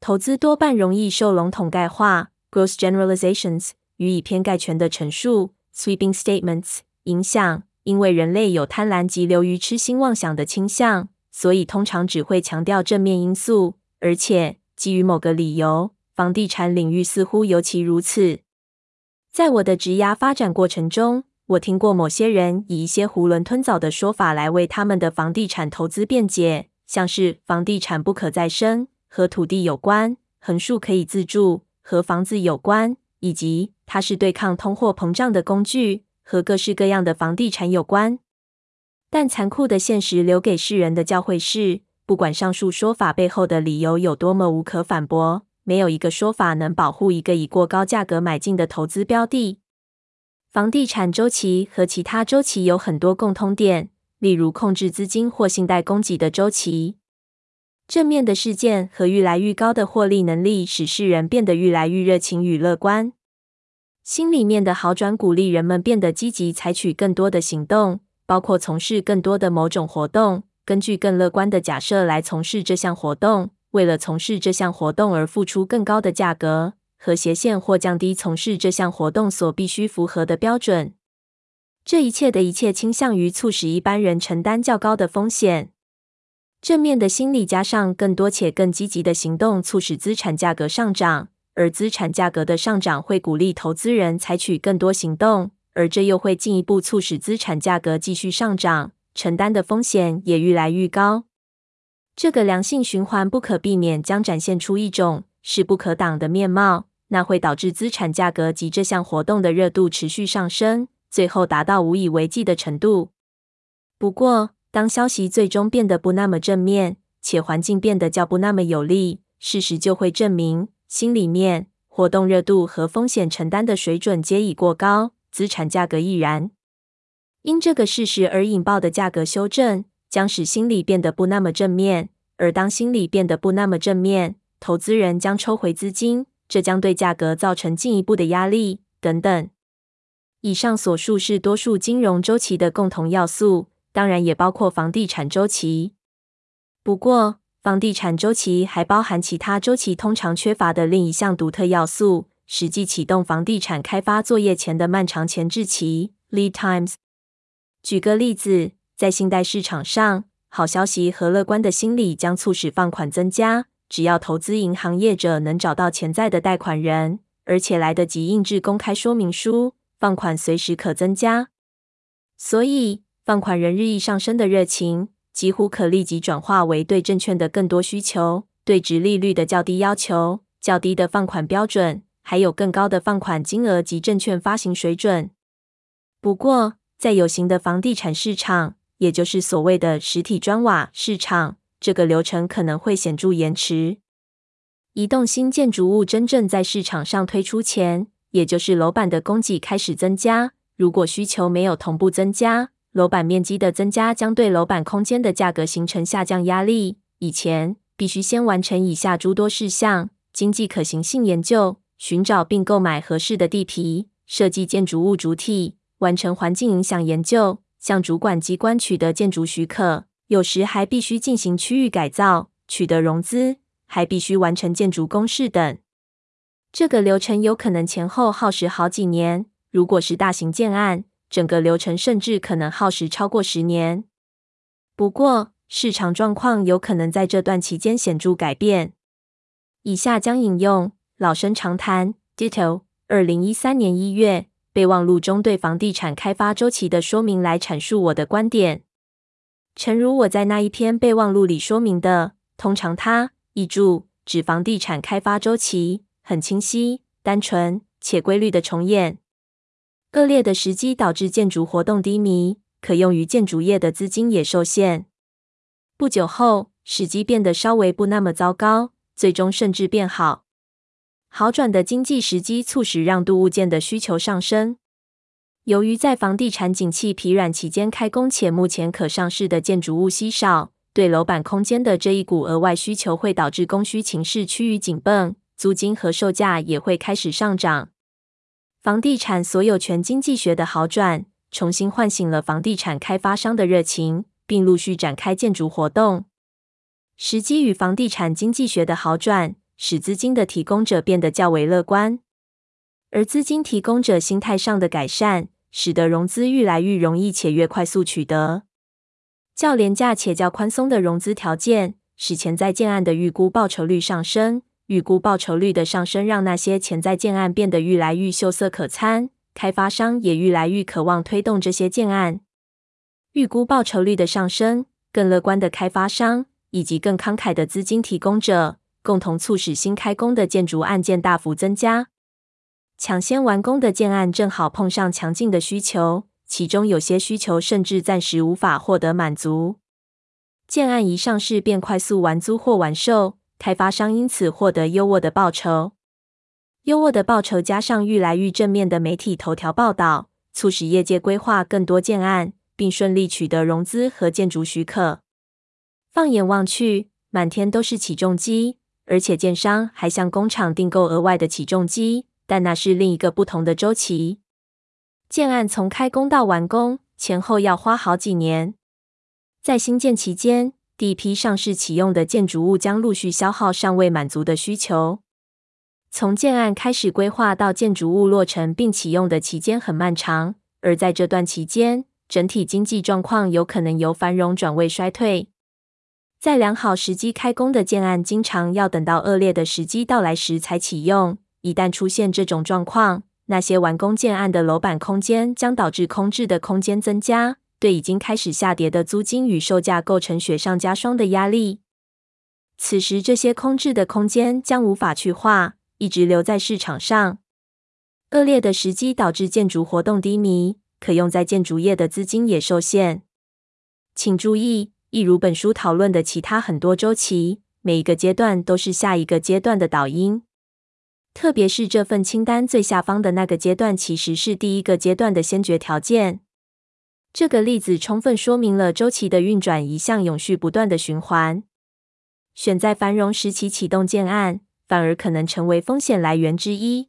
投资多半容易受笼统概化 （gross generalizations） 予以偏概全的陈述 （sweeping statements） 影响。因为人类有贪婪及流于痴心妄想的倾向，所以通常只会强调正面因素。而且，基于某个理由，房地产领域似乎尤其如此。在我的职涯发展过程中，我听过某些人以一些囫囵吞枣的说法来为他们的房地产投资辩解，像是房地产不可再生、和土地有关、横竖可以自住、和房子有关，以及它是对抗通货膨胀的工具。和各式各样的房地产有关，但残酷的现实留给世人的教诲是：不管上述说法背后的理由有多么无可反驳，没有一个说法能保护一个以过高价格买进的投资标的。房地产周期和其他周期有很多共通点，例如控制资金或信贷供给的周期。正面的事件和愈来愈高的获利能力使世人变得愈来愈热情与乐观。心里面的好转鼓励人们变得积极，采取更多的行动，包括从事更多的某种活动，根据更乐观的假设来从事这项活动，为了从事这项活动而付出更高的价格，和斜线或降低从事这项活动所必须符合的标准。这一切的一切倾向于促使一般人承担较高的风险。正面的心理加上更多且更积极的行动，促使资产价格上涨。而资产价格的上涨会鼓励投资人采取更多行动，而这又会进一步促使资产价格继续上涨，承担的风险也愈来愈高。这个良性循环不可避免将展现出一种势不可挡的面貌，那会导致资产价格及这项活动的热度持续上升，最后达到无以为继的程度。不过，当消息最终变得不那么正面，且环境变得较不那么有利，事实就会证明。心里面活动热度和风险承担的水准皆已过高，资产价格亦然。因这个事实而引爆的价格修正，将使心理变得不那么正面。而当心理变得不那么正面，投资人将抽回资金，这将对价格造成进一步的压力。等等。以上所述是多数金融周期的共同要素，当然也包括房地产周期。不过，房地产周期还包含其他周期通常缺乏的另一项独特要素：实际启动房地产开发作业前的漫长前置期 （lead times）。举个例子，在信贷市场上，好消息和乐观的心理将促使放款增加。只要投资银行业者能找到潜在的贷款人，而且来得及印制公开说明书，放款随时可增加。所以，放款人日益上升的热情。几乎可立即转化为对证券的更多需求，对值利率的较低要求、较低的放款标准，还有更高的放款金额及证券发行水准。不过，在有形的房地产市场，也就是所谓的实体砖瓦市场，这个流程可能会显著延迟。一栋新建筑物真正在市场上推出前，也就是楼板的供给开始增加，如果需求没有同步增加，楼板面积的增加将对楼板空间的价格形成下降压力。以前必须先完成以下诸多事项：经济可行性研究，寻找并购买合适的地皮，设计建筑物主体，完成环境影响研究，向主管机关取得建筑许可。有时还必须进行区域改造，取得融资，还必须完成建筑公示等。这个流程有可能前后耗时好几年。如果是大型建案，整个流程甚至可能耗时超过十年。不过，市场状况有可能在这段期间显著改变。以下将引用老生常谈 Ditto 二零一三年一月备忘录中对房地产开发周期的说明来阐述我的观点。诚如我在那一篇备忘录里说明的，通常它译注指房地产开发周期很清晰、单纯且规律的重演。恶劣的时机导致建筑活动低迷，可用于建筑业的资金也受限。不久后，时机变得稍微不那么糟糕，最终甚至变好。好转的经济时机促使让渡物件的需求上升。由于在房地产景气疲软期间开工，且目前可上市的建筑物稀少，对楼板空间的这一股额外需求会导致供需情势趋于紧绷，租金和售价也会开始上涨。房地产所有权经济学的好转，重新唤醒了房地产开发商的热情，并陆续展开建筑活动。时机与房地产经济学的好转，使资金的提供者变得较为乐观。而资金提供者心态上的改善，使得融资愈来愈容易且越快速取得。较廉价且较宽松的融资条件，使潜在建案的预估报酬率上升。预估报酬率的上升，让那些潜在建案变得愈来愈秀色可餐，开发商也愈来愈渴望推动这些建案。预估报酬率的上升，更乐观的开发商以及更慷慨的资金提供者，共同促使新开工的建筑案件大幅增加。抢先完工的建案正好碰上强劲的需求，其中有些需求甚至暂时无法获得满足。建案一上市便快速完租或完售，开发商因此获得优渥的报酬。优渥的报酬加上愈来愈正面的媒体头条报道，促使业界规划更多建案，并顺利取得融资和建筑许可。放眼望去，满天都是起重机，而且建商还向工厂订购额外的起重机，但那是另一个不同的周期。建案从开工到完工前后要花好几年。在新建期间，第一批上市启用的建筑物将陆续消耗尚未满足的需求。从建案开始规划到建筑物落成并启用的期间很漫长，而在这段期间，整体经济状况有可能由繁荣转为衰退。在良好时机开工的建案，经常要等到恶劣的时机到来时才启用。一旦出现这种状况，那些完工建案的楼板空间将导致空置的空间增加。对已经开始下跌的租金与售价构成雪上加霜的压力。此时，这些空置的空间将无法去化，一直留在市场上。恶劣的时机导致建筑活动低迷，可用在建筑业的资金也受限。请注意，一如本书讨论的其他很多周期，每一个阶段都是下一个阶段的导因。特别是这份清单最下方的那个阶段，其实是第一个阶段的先决条件。这个例子充分说明了周期的运转，一项永续不断的循环。选在繁荣时期启动建案，反而可能成为风险来源之一。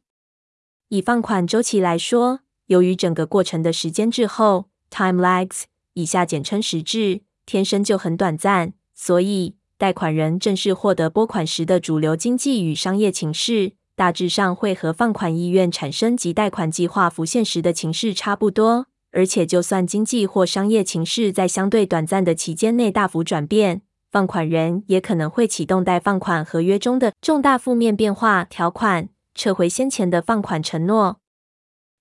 以放款周期来说，由于整个过程的时间滞后 （time lags），以下简称时滞，天生就很短暂，所以贷款人正式获得拨款时的主流经济与商业情势，大致上会和放款意愿产生及贷款计划浮现时的情势差不多。而且，就算经济或商业情势在相对短暂的期间内大幅转变，放款人也可能会启动待放款合约中的重大负面变化条款，撤回先前的放款承诺。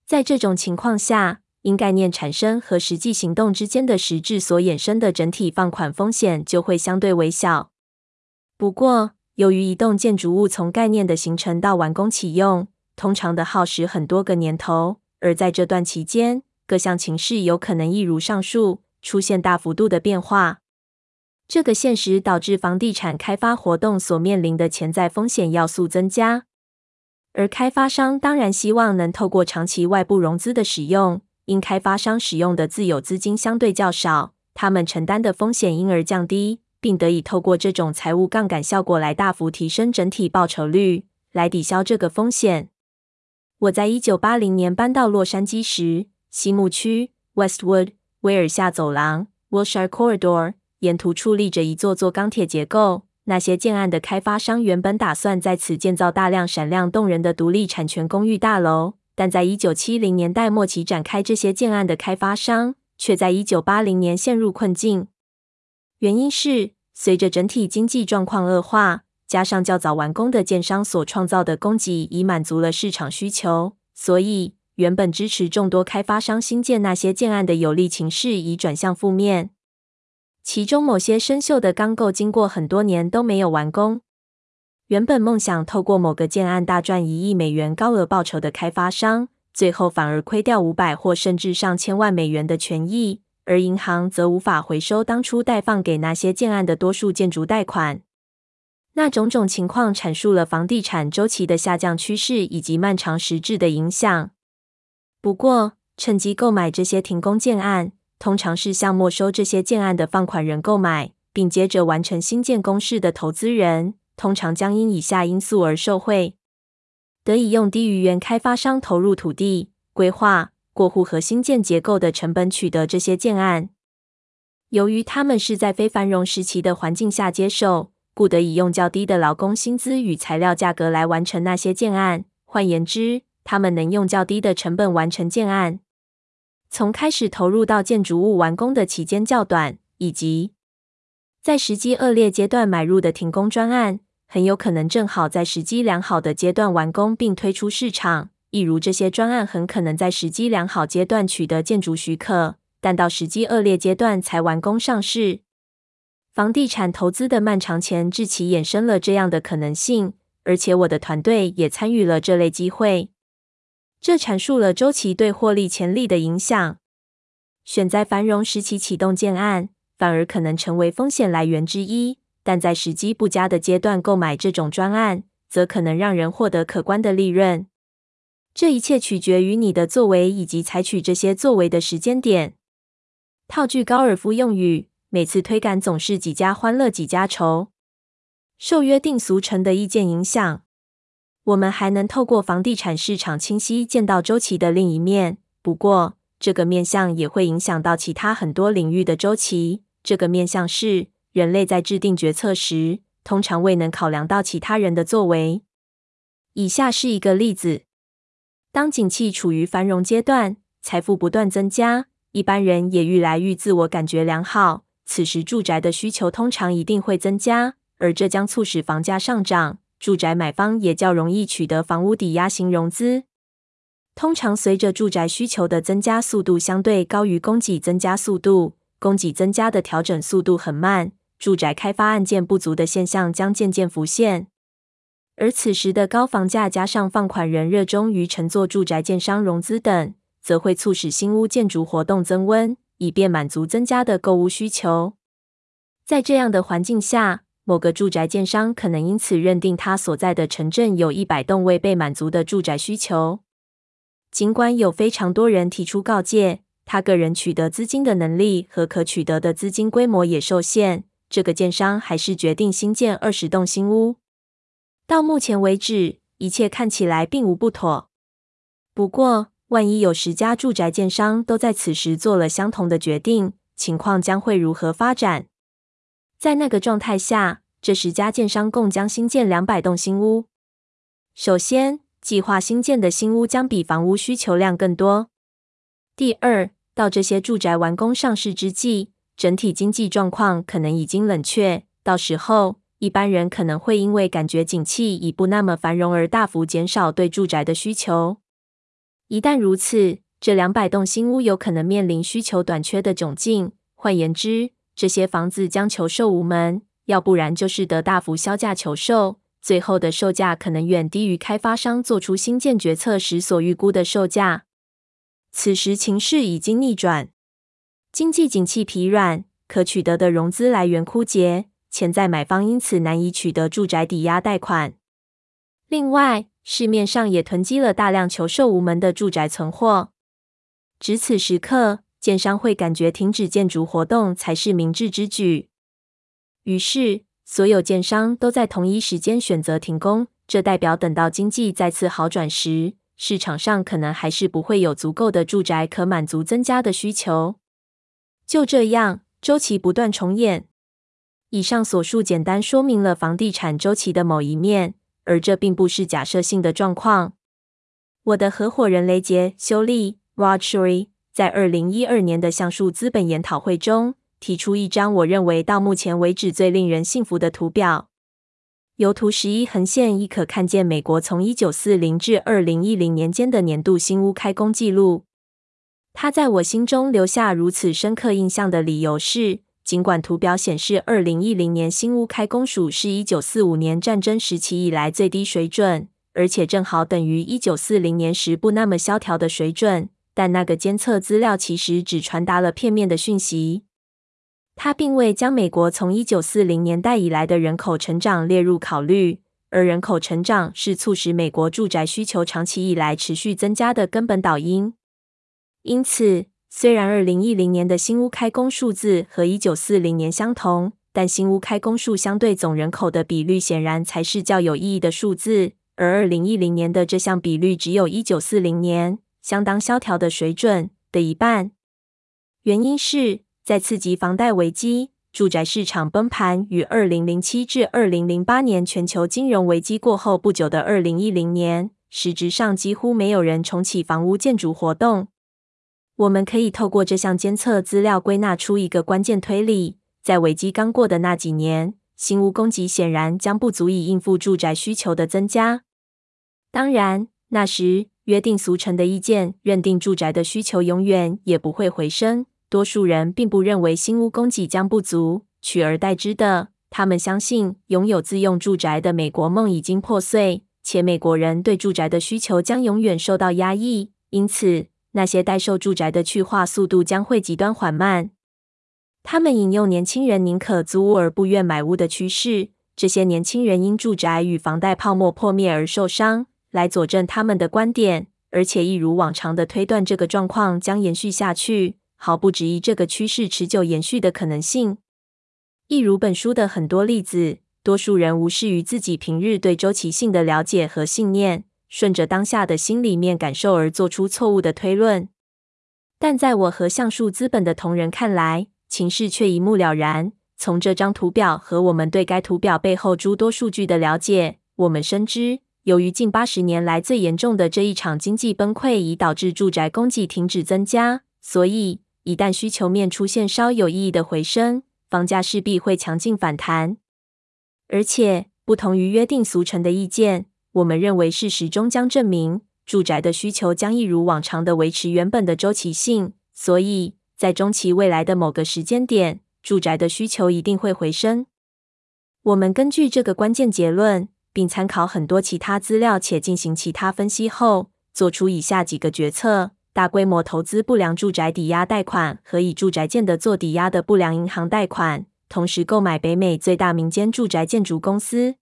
在这种情况下，因概念产生和实际行动之间的实质所衍生的整体放款风险就会相对微小。不过，由于一栋建筑物从概念的形成到完工启用，通常的耗时很多个年头，而在这段期间，各项情势有可能一如上述出现大幅度的变化，这个现实导致房地产开发活动所面临的潜在风险要素增加，而开发商当然希望能透过长期外部融资的使用，因开发商使用的自有资金相对较少，他们承担的风险因而降低，并得以透过这种财务杠杆效果来大幅提升整体报酬率，来抵消这个风险。我在一九八零年搬到洛杉矶时，西木区 （Westwood） 威尔夏走廊 （Wilshire Corridor） 沿途矗立着一座座钢铁结构。那些建案的开发商原本打算在此建造大量闪亮动人的独立产权公寓大楼，但在一九七零年代末期展开这些建案的开发商，却在一九八零年陷入困境。原因是，随着整体经济状况恶化，加上较早完工的建商所创造的供给已满足了市场需求，所以，原本支持众多开发商新建那些建案的有利情势已转向负面，其中某些生锈的钢构经过很多年都没有完工。原本梦想透过某个建案大赚一亿美元高额报酬的开发商，最后反而亏掉五百或甚至上千万美元的权益，而银行则无法回收当初贷放给那些建案的多数建筑贷款。那种种情况阐述了房地产周期的下降趋势以及漫长实质的影响。不过，趁机购买这些停工建案，通常是向没收这些建案的放款人购买，并接着完成新建工事的投资人，通常将因以下因素而受惠：得以用低于原开发商投入土地、规划、过户和新建结构的成本取得这些建案。由于他们是在非繁荣时期的环境下接受，故得以用较低的劳工薪资与材料价格来完成那些建案。换言之，他们能用较低的成本完成建案。从开始投入到建筑物完工的期间较短，以及在时机恶劣阶段买入的停工专案，很有可能正好在时机良好的阶段完工并推出市场。例如，这些专案很可能在时机良好阶段取得建筑许可，但到时机恶劣阶段才完工上市。房地产投资的漫长前置期衍生了这样的可能性，而且我的团队也参与了这类机会。这阐述了周期对获利潜力的影响。选在繁荣时期启动建案，反而可能成为风险来源之一；但在时机不佳的阶段购买这种专案，则可能让人获得可观的利润。这一切取决于你的作为以及采取这些作为的时间点。套句高尔夫用语，每次推杆总是几家欢乐几家愁。受约定俗成的意见影响，我们还能透过房地产市场清晰见到周期的另一面。不过，这个面向也会影响到其他很多领域的周期。这个面向是人类在制定决策时，通常未能考量到其他人的作为。以下是一个例子。当景气处于繁荣阶段，财富不断增加，一般人也愈来愈自我感觉良好。此时，住宅的需求通常一定会增加，而这将促使房价上涨。住宅买方也较容易取得房屋抵押型融资。通常，随着住宅需求的增加速度相对高于供给增加速度，供给增加的调整速度很慢，住宅开发案件不足的现象将渐渐浮现。而此时的高房价加上放款人热衷于承做住宅建商融资等，则会促使新屋建筑活动增温，以便满足增加的购屋需求。在这样的环境下，某个住宅建商可能因此认定他所在的城镇有一百栋未被满足的住宅需求。尽管有非常多人提出告诫，他个人取得资金的能力和可取得的资金规模也受限，这个建商还是决定新建二十栋新屋。到目前为止，一切看起来并无不妥。不过，万一有十家住宅建商都在此时做了相同的决定，情况将会如何发展？在那个状态下，这十家建商共将新建两百栋新屋。首先，计划新建的新屋将比房屋需求量更多。第二，到这些住宅完工上市之际，整体经济状况可能已经冷却，到时候，一般人可能会因为感觉景气已不那么繁荣而大幅减少对住宅的需求。一旦如此，这两百栋新屋有可能面临需求短缺的窘境。换言之，这些房子将求售无门，要不然就是得大幅削价求售，最后的售价可能远低于开发商做出新建决策时所预估的售价。此时情势已经逆转，经济景气疲软，可取得的融资来源枯竭。潜在买方因此难以取得住宅抵押贷款。另外，市面上也囤积了大量求售无门的住宅存货。值此时刻，建商会感觉停止建筑活动才是明智之举。于是，所有建商都在同一时间选择停工。这代表等到经济再次好转时，市场上可能还是不会有足够的住宅可满足增加的需求。就这样，周期不断重演。以上所述简单说明了房地产周期的某一面，而这并不是假设性的状况。我的合伙人雷杰·修利 （Rod Shuri） 在二零一二年的橡树资本研讨会中提出一张我认为到目前为止最令人信服的图表。由图十一横线亦可看见美国从一九四零至二零一零年间的年度新屋开工记录。它在我心中留下如此深刻印象的理由是。尽管图表显示，二零一零年新屋开工数是一九四五年战争时期以来最低水准，而且正好等于一九四零年时不那么萧条的水准，但那个监测资料其实只传达了片面的讯息。它并未将美国从一九四零年代以来的人口成长列入考虑，而人口成长是促使美国住宅需求长期以来持续增加的根本导因。因此，虽然二零一零年的新屋开工数字和一九四零年相同，但新屋开工数相对总人口的比率显然才是较有意义的数字。而二零一零年的这项比率只有一九四零年相当萧条的水准的一半。原因是在次级房贷危机、住宅市场崩盘与二零零七至二零零八年全球金融危机过后不久的二零一零年，实质上几乎没有人重启房屋建筑活动。我们可以透过这项监测资料归纳出一个关键推理：在危机刚过的那几年，新屋供给显然将不足以应付住宅需求的增加。当然，那时约定俗成的意见认定住宅的需求永远也不会回升。多数人并不认为新屋供给将不足，取而代之的，他们相信拥有自用住宅的美国梦已经破碎，且美国人对住宅的需求将永远受到压抑。因此，那些待售住宅的去化速度将会极端缓慢。他们引用年轻人宁可租屋而不愿买屋的趋势，这些年轻人因住宅与房贷泡沫破灭而受伤，来佐证他们的观点，而且一如往常的推断这个状况将延续下去。毫不质疑这个趋势持久延续的可能性。一如本书的很多例子，多数人无视于自己平日对周期性的了解和信念，顺着当下的心里面感受而做出错误的推论。但在我和橡树资本的同仁看来，情势却一目了然。从这张图表和我们对该图表背后诸多数据的了解，我们深知，由于近八十年来最严重的这一场经济崩溃已导致住宅供给停止增加，所以，一旦需求面出现稍有意义的回升，房价势必会强劲反弹。而且，不同于约定俗成的意见，我们认为事实终将证明，住宅的需求将一如往常的维持原本的周期性。所以，在中期未来的某个时间点，住宅的需求一定会回升。我们根据这个关键结论，并参考很多其他资料且进行其他分析后，做出以下几个决策。大规模投资不良住宅抵押贷款和以住宅建的做抵押的不良银行贷款，同时购买北美最大民间住宅建筑公司。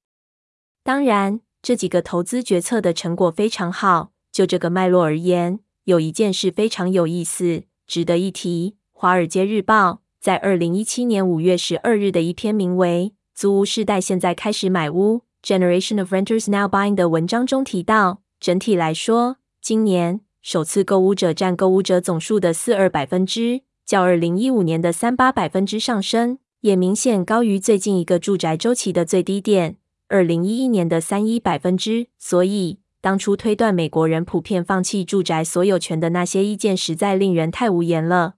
当然，这几个投资决策的成果非常好。就这个脉络而言，有一件事非常有意思，值得一提。《华尔街日报》在二零一七年五月十二日的一篇名为“租屋世代现在开始买屋 ”（Generation of Renters Now Buying） 的文章中提到，整体来说，今年。首次购屋者占购屋者总数的四二百分之，较二零一五年的三八百分之上升，也明显高于最近一个住宅周期的最低点二零一一年的三一百分之。所以，当初推断美国人普遍放弃住宅所有权的那些意见，实在令人太无言了。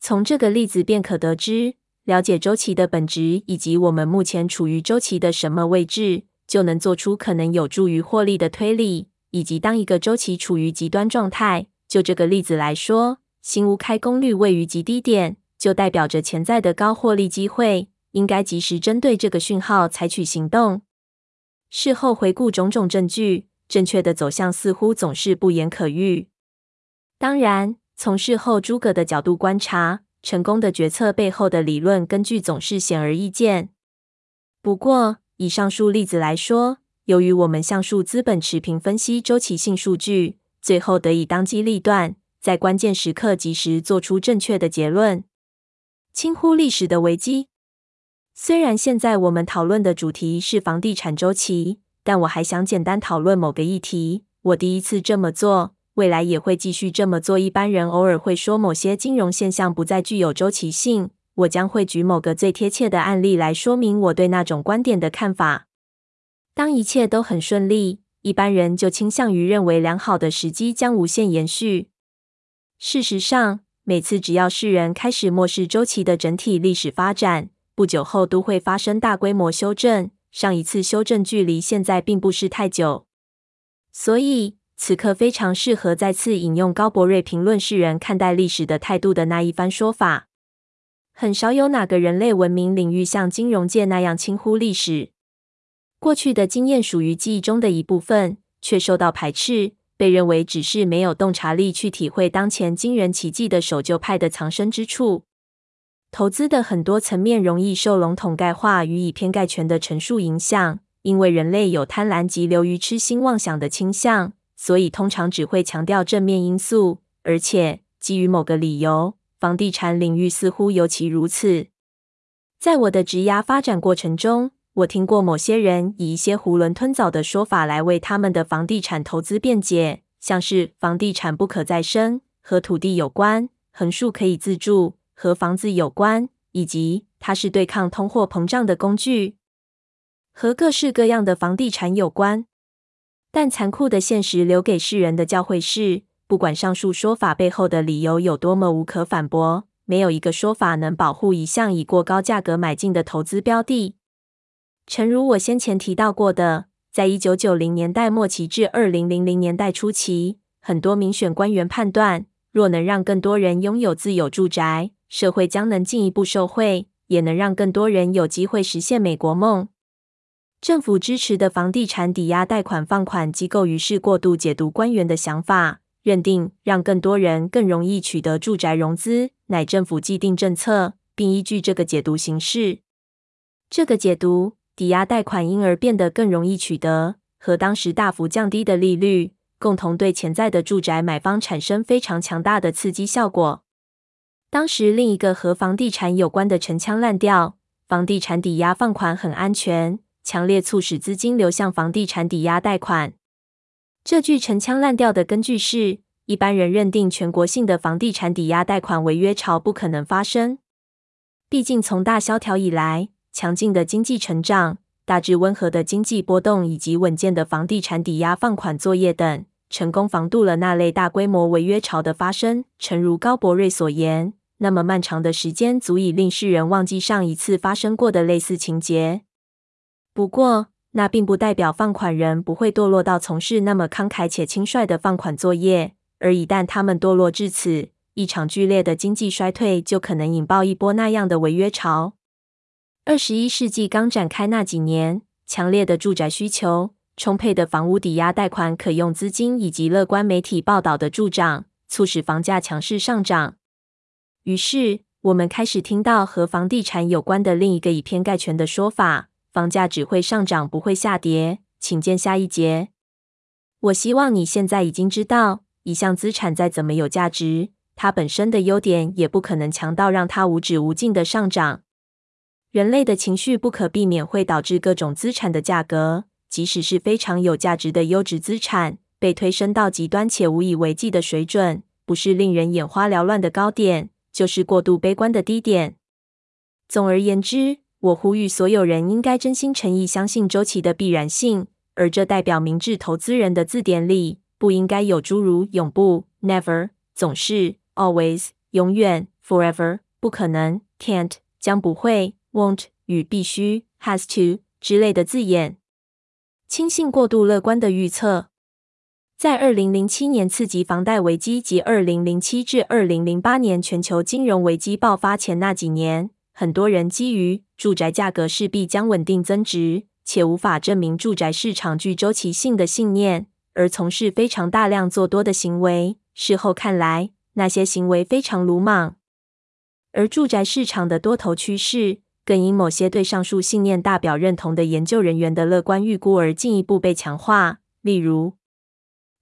从这个例子便可得知，了解周期的本质以及我们目前处于周期的什么位置，就能做出可能有助于获利的推理。以及当一个周期处于极端状态，就这个例子来说，新屋开工率位于极低点，就代表着潜在的高获利机会，应该及时针对这个讯号采取行动。事后回顾种种证据，正确的走向似乎总是不言可喻。当然，从事后诸葛的角度观察，成功的决策背后的理论根据总是显而易见。不过，以上述例子来说，由于我们橡树资本持平分析周期性数据，最后得以当机立断，在关键时刻及时做出正确的结论。轻忽历史的危机。虽然现在我们讨论的主题是房地产周期，但我还想简单讨论某个议题。我第一次这么做，未来也会继续这么做。一般人偶尔会说某些金融现象不再具有周期性，我将会举某个最贴切的案例来说明我对那种观点的看法。当一切都很顺利，一般人就倾向于认为良好的时机将无限延续。事实上，每次只要世人开始漠视周期的整体历史发展，不久后都会发生大规模修正。上一次修正距离现在并不是太久，所以此刻非常适合再次引用高伯瑞评论世人看待历史的态度的那一番说法：很少有哪个人类文明领域像金融界那样轻忽历史。过去的经验属于记忆中的一部分，却受到排斥，被认为只是没有洞察力去体会当前惊人奇迹的守旧派的藏身之处。投资的很多层面容易受笼统概化与以偏概全的陈述影响，因为人类有贪婪及流于痴心妄想的倾向，所以通常只会强调正面因素，而且基于某个理由，房地产领域似乎尤其如此。在我的职涯发展过程中，我听过某些人以一些囫囵吞枣的说法来为他们的房地产投资辩解，像是房地产不可再生、和土地有关、横竖可以自住、和房子有关，以及它是对抗通货膨胀的工具，和各式各样的房地产有关。但残酷的现实留给世人的教诲是，不管上述说法背后的理由有多么无可反驳，没有一个说法能保护一项以过高价格买进的投资标的。诚如我先前提到过的，在一九九零年代末期至二零零零年代初期，很多民选官员判断，若能让更多人拥有自有住宅，社会将能进一步受惠，也能让更多人有机会实现美国梦。政府支持的房地产抵押贷款放款机构于是过度解读官员的想法，认定让更多人更容易取得住宅融资乃政府既定政策，并依据这个解读行事。这个解读，抵押贷款因而变得更容易取得，和当时大幅降低的利率，共同对潜在的住宅买方产生非常强大的刺激效果。当时另一个和房地产有关的陈腔滥调：房地产抵押放款很安全，强烈促使资金流向房地产抵押贷款。这句陈腔滥调的根据是，一般人认定全国性的房地产抵押贷款违约潮不可能发生。毕竟从大萧条以来，强劲的经济成长、大致温和的经济波动以及稳健的房地产抵押放款作业等，成功防堵了那类大规模违约潮的发生。诚如高伯瑞所言。那么漫长的时间足以令世人忘记上一次发生过的类似情节。不过，那并不代表放款人不会堕落到从事那么慷慨且轻率的放款作业。而一旦他们堕落至此，一场剧烈的经济衰退就可能引爆一波那样的违约潮。二十一世纪刚展开那几年，强烈的住宅需求、充沛的房屋抵押贷款可用资金以及乐观媒体报道的助长，促使房价强势上涨。于是，我们开始听到和房地产有关的另一个以偏概全的说法：房价只会上涨，不会下跌。请见下一节。我希望你现在已经知道，一项资产再怎么有价值，它本身的优点也不可能强到让它无止无尽的上涨。人类的情绪不可避免会导致各种资产的价格，即使是非常有价值的优质资产，被推升到极端且无以为继的水准，不是令人眼花缭乱的高点。就是过度悲观的低点。总而言之，我呼吁所有人应该真心诚意相信周期的必然性，而这代表明智投资人的字典里不应该有诸如“永不 ”（never）、“总是 ”（always）、“永远 ”（forever）、“不可能 ”（can't）、“将不会 ”（won't） 与“必须 ”（has to） 之类的字眼。轻信过度乐观的预测。在二零零七年次级房贷危机及二零零七至二零零八年全球金融危机爆发前那几年，很多人基于住宅价格势必将稳定增值，且无法证明住宅市场具周期性的信念，而从事非常大量做多的行为。事后看来，那些行为非常鲁莽。而住宅市场的多头趋势，更因某些对上述信念大表认同的研究人员的乐观预估而进一步被强化，例如。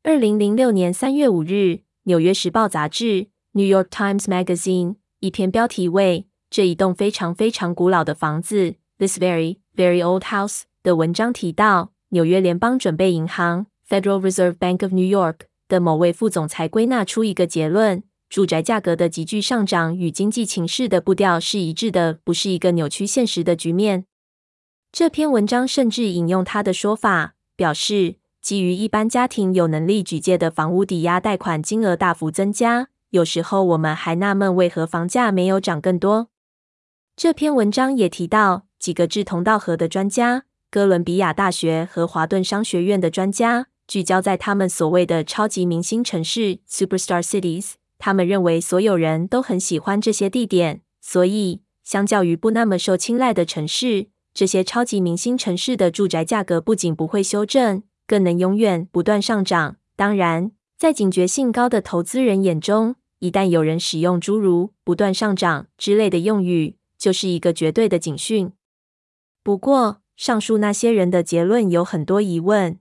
二零零六年三月五日，《纽约时报》杂志 （New York Times Magazine） 一篇标题为“这一栋非常非常古老的房子 ”（This very, very old house） 的文章提到，纽约联邦准备银行 （Federal Reserve Bank of New York） 的某位副总裁归纳出一个结论：住宅价格的急剧上涨与经济情势的步调是一致的，不是一个扭曲现实的局面。这篇文章甚至引用他的说法，表示。基于一般家庭有能力举借的房屋抵押贷款金额大幅增加，有时候我们还纳闷为何房价没有涨更多。这篇文章也提到几个志同道合的专家，哥伦比亚大学和华顿商学院的专家，聚焦在他们所谓的超级明星城市 （Superstar Cities）。他们认为所有人都很喜欢这些地点，所以相较于不那么受青睐的城市，这些超级明星城市的住宅价格不仅不会修正。更能永远不断上涨。当然，在警觉性高的投资人眼中，一旦有人使用诸如“不断上涨”之类的用语，就是一个绝对的警讯。不过，上述那些人的结论有很多疑问。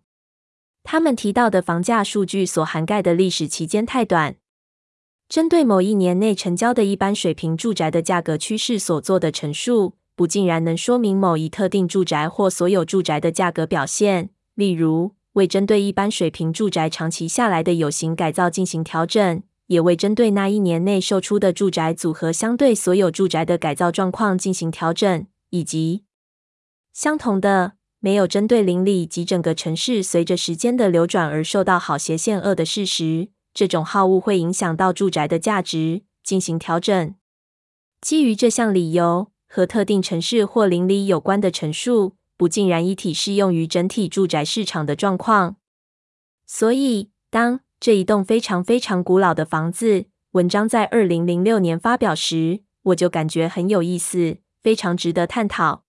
他们提到的房价数据所涵盖的历史期间太短，针对某一年内成交的一般水平住宅的价格趋势所做的陈述，不尽然能说明某一特定住宅或所有住宅的价格表现。例如，为针对一般水平住宅长期下来的有形改造进行调整，也未针对那一年内售出的住宅组合相对所有住宅的改造状况进行调整，以及相同的，没有针对邻里及整个城市随着时间的流转而受到好斜线恶的事实，这种好恶会影响到住宅的价值进行调整。基于这项理由，和特定城市或邻里有关的陈述，不尽然一体适用于整体住宅市场的状况。所以，当这一栋非常非常古老的房子文章在二零零六年发表时，我就感觉很有意思，非常值得探讨。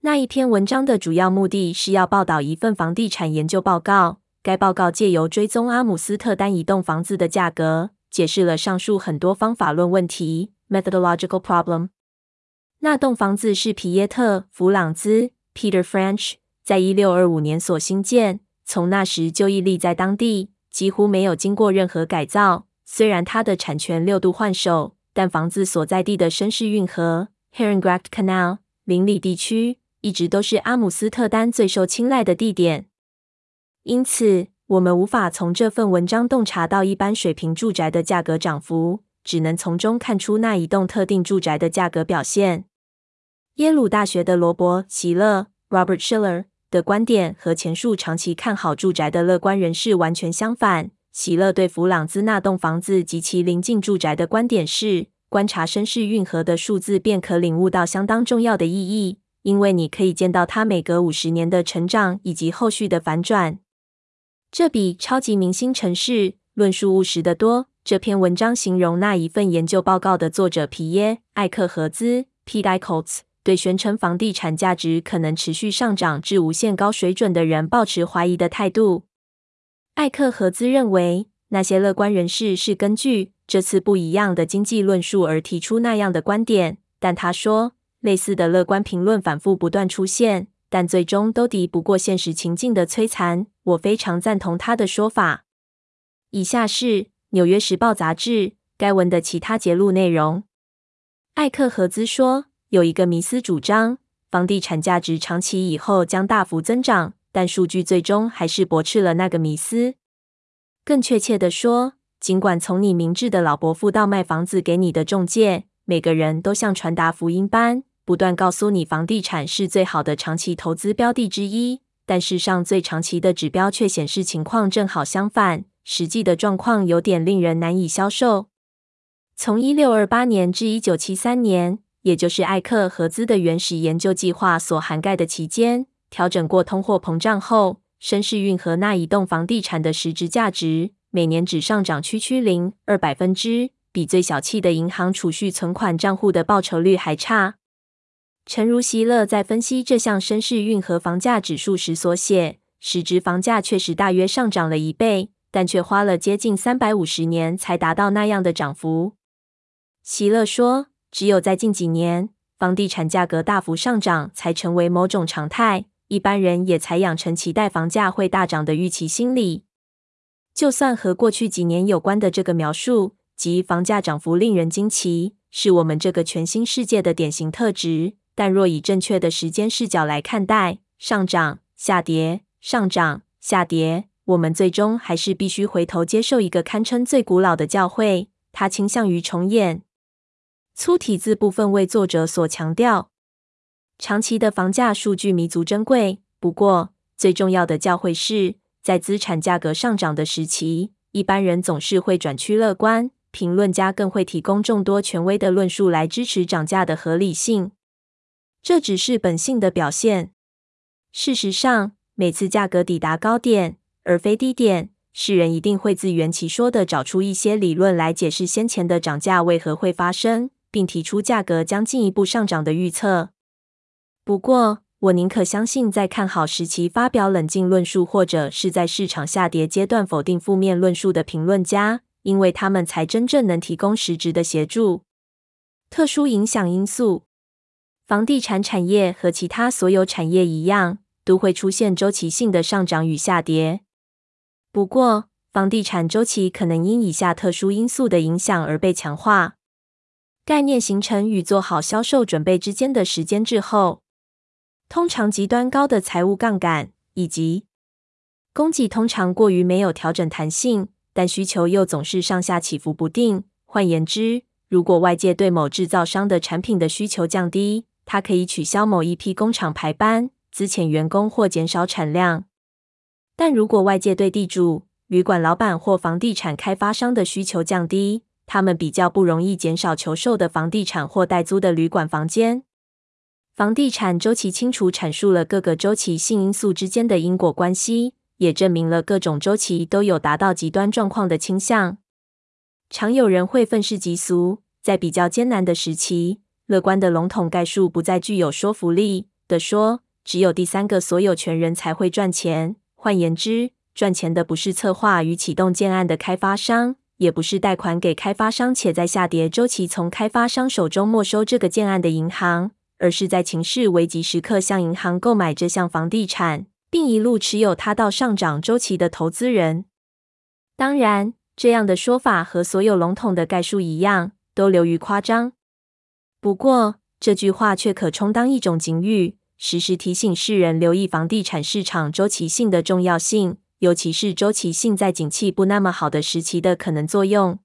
那一篇文章的主要目的是要报道一份房地产研究报告。该报告借由追踪阿姆斯特丹一栋房子的价格，解释了上述很多方法论问题 （methodological problem）。那栋房子是皮耶特·弗朗兹 （Peter French） 在一六二五年所兴建，从那时就屹立在当地，几乎没有经过任何改造。虽然它的产权六度换手，但房子所在地的绅士运河 （Harengracht Canal） 邻里地区。一直都是阿姆斯特丹最受青睐的地点，因此我们无法从这份文章洞察到一般水平住宅的价格涨幅，只能从中看出那一栋特定住宅的价格表现。耶鲁大学的罗伯·席勒 （Robert Shiller） 的观点和前述长期看好住宅的乐观人士完全相反。席勒对弗朗兹那栋房子及其邻近住宅的观点是：观察绅士运河的数字，便可领悟到相当重要的意义。因为你可以见到它每隔五十年的成长以及后续的反转，这比超级明星城市论述务实得多。这篇文章形容那一份研究报告的作者皮耶·艾克荷兹 （Pete Eickholtz） 对宣称房地产价值可能持续上涨至无限高水准的人抱持怀疑的态度。艾克荷兹认为，那些乐观人士是根据这次不一样的经济论述而提出那样的观点，但他说。类似的乐观评论反复不断出现，但最终都敌不过现实情境的摧残。我非常赞同他的说法。以下是《纽约时报》杂志该文的其他节录内容。艾克荷兹说，有一个迷思主张，房地产价值长期以后将大幅增长，但数据最终还是驳斥了那个迷思。更确切地说，尽管从你明智的老伯父到卖房子给你的中介，每个人都像传达福音般。不断告诉你，房地产是最好的长期投资标的之一，但世上最长期的指标却显示情况正好相反。实际的状况有点令人难以消受。从一六二八年至一九七三年，也就是艾克合资的原始研究计划所涵盖的期间，调整过通货膨胀后，绅士运河那一栋房地产的实质价值每年只上涨区区零二百分之，比最小气的银行储蓄存款账户的报酬率还差。诚如席勒在分析这项绅士运河房价指数时所写，实质房价确实大约上涨了一倍，但却花了接近三百五十年才达到那样的涨幅。席勒说，只有在近几年，房地产价格大幅上涨才成为某种常态，一般人也才养成期待房价会大涨的预期心理。就算和过去几年有关的这个描述，即房价涨幅令人惊奇，是我们这个全新世界的典型特质。但若以正确的时间视角来看待上涨、下跌、上涨、下跌，我们最终还是必须回头接受一个堪称最古老的教诲，它倾向于重演。粗体字部分为作者所强调，长期的房价数据弥足珍贵。不过，最重要的教诲是在资产价格上涨的时期，一般人总是会转趋乐观，评论家更会提供众多权威的论述来支持涨价的合理性。这只是本性的表现。事实上，每次价格抵达高点而非低点，世人一定会自圆其说的找出一些理论来解释先前的涨价为何会发生，并提出价格将进一步上涨的预测。不过，我宁可相信在看好时期发表冷静论述，或者是在市场下跌阶段否定负面论述的评论家，因为他们才真正能提供实质的协助。特殊影响因素。房地产产业和其他所有产业一样，都会出现周期性的上涨与下跌。不过，房地产周期可能因以下特殊因素的影响而被强化：概念形成与做好销售准备之间的时间滞后，通常极端高的财务杠杆，以及供给通常过于没有调整弹性，但需求又总是上下起伏不定。换言之，如果外界对某制造商的产品的需求降低，它可以取消某一批工厂排班、资遣员工或减少产量。但如果外界对地主、旅馆老板或房地产开发商的需求降低，他们比较不容易减少求售的房地产或代租的旅馆房间。房地产周期清楚阐述了各个周期性因素之间的因果关系，也证明了各种周期都有达到极端状况的倾向。常有人会愤世嫉俗，在比较艰难的时期，乐观的笼统概述不再具有说服力地说，只有第三个所有权人才会赚钱。换言之，赚钱的不是策划与启动建案的开发商，也不是贷款给开发商且在下跌周期从开发商手中没收这个建案的银行。而是在情势危急时刻向银行购买这项房地产，并一路持有它到上涨周期的投资人。当然，这样的说法和所有笼统的概述一样，都流于夸张。不过，这句话却可充当一种警语，时时提醒世人留意房地产市场周期性的重要性，尤其是周期性在景气不那么好的时期的可能作用。